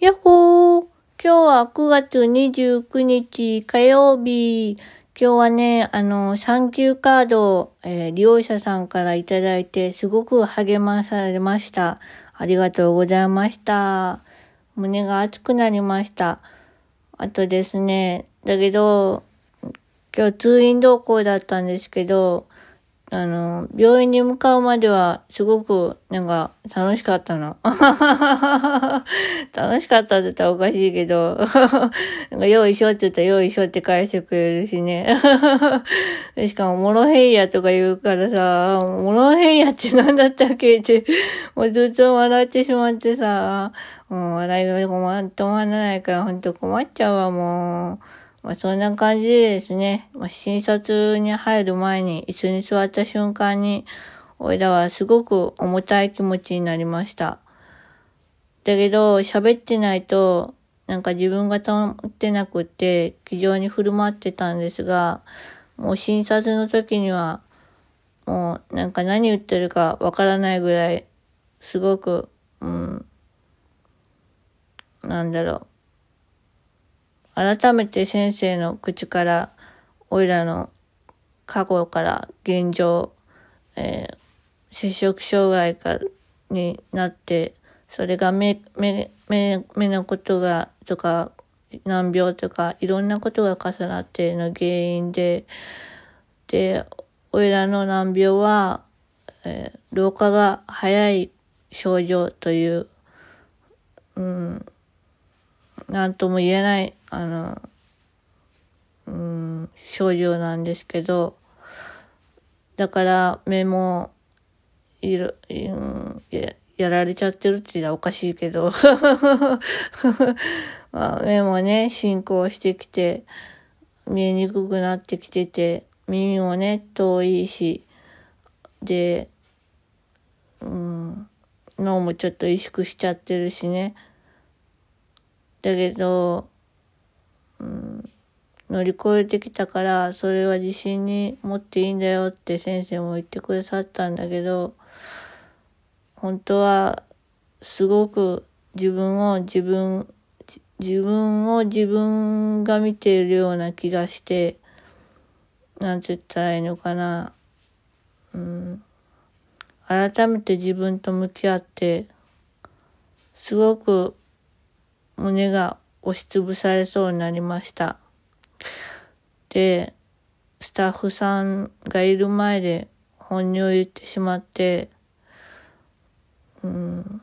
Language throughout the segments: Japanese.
やっほー今日は9月29日火曜日。今日はね、あの、サンキューカードを、えー、利用者さんからいただいて、すごく励まされました。ありがとうございました。胸が熱くなりました。あとですね、だけど、今日通院同行だったんですけど、あの、病院に向かうまでは、すごく、なんか、楽しかったの。楽しかったって言ったらおかしいけど、なんか、よいしょって言ったら、よいしょって返してくれるしね。しかも、モロヘイヤとか言うからさ、モロヘイヤって何だったっけって、もうずっと笑ってしまってさ、もう笑いが止まらないから、ほんと困っちゃうわ、もう。まあ、そんな感じでですね、まあ、診察に入る前に椅子に座った瞬間に、おいらはすごく重たい気持ちになりました。だけど、喋ってないと、なんか自分が保ってなくって、気丈に振る舞ってたんですが、もう診察の時には、もうなんか何言ってるかわからないぐらい、すごく、うん、なんだろう、改めて先生の口から、おいらの過去から現状、えー、摂食障害かになって、それが目、目、目、目のことが、とか、難病とか、いろんなことが重なっての原因で、で、おいらの難病は、えー、老化が早い症状という、うん、なんとも言えない、あの、うん、症状なんですけど、だから目も、いる、うん、ややられちゃってるって言ったらおかしいけど まあ、目もね、進行してきて、見えにくくなってきてて、耳もね、遠いし、で、うん、脳もちょっと萎縮しちゃってるしね。だけど、うん、乗り越えてきたから、それは自信に持っていいんだよって先生も言ってくださったんだけど、本当はすごく自分を自分、自分を自分が見ているような気がして、なんて言ったらいいのかな。うん、改めて自分と向き合って、すごく胸が押しつぶされそうになりました。で、スタッフさんがいる前で本音を言ってしまって、うん、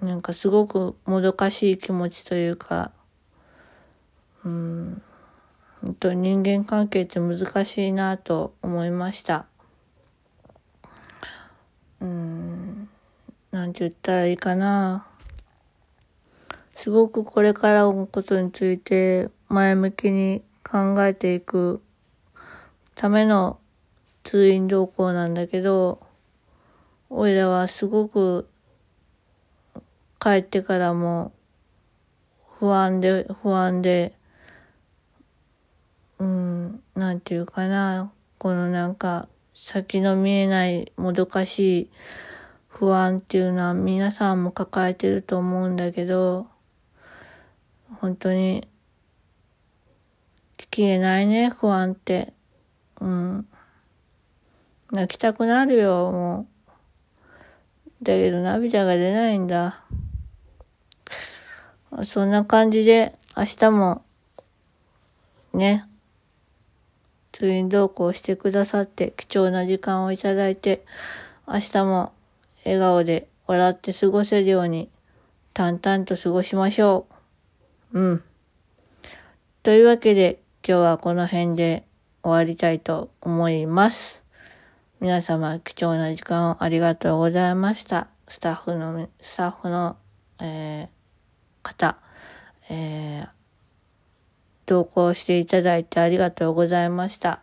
なんかすごくもどかしい気持ちというか、うん、本当人間関係って難しいなと思いました。うん、なんて言ったらいいかな。すごくこれからのことについて前向きに考えていくための通院動向なんだけど、おいらはすごく帰ってからも不安で、不安で、うん、なんていうかな、このなんか先の見えないもどかしい不安っていうのは皆さんも抱えてると思うんだけど、本当に、消えないね、不安って。うん。泣きたくなるよ、もう。だけど涙が出ないんだ。そんな感じで、明日も、ね、通院同行してくださって貴重な時間をいただいて、明日も笑顔で笑って過ごせるように淡々と過ごしましょう。うん。というわけで、今日はこの辺で終わりたいと思います。皆様、貴重な時間をありがとうございました。スタッフの、スタッフの、えー、方、えー、投稿していただいてありがとうございました。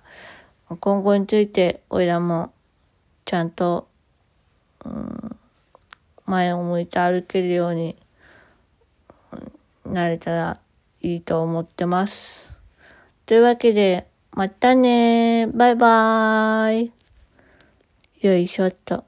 今後について、おいらも、ちゃんと、うん、前を向いて歩けるように、なれたらいいと思ってます。というわけで、またねバイバーイ。よいしょっと。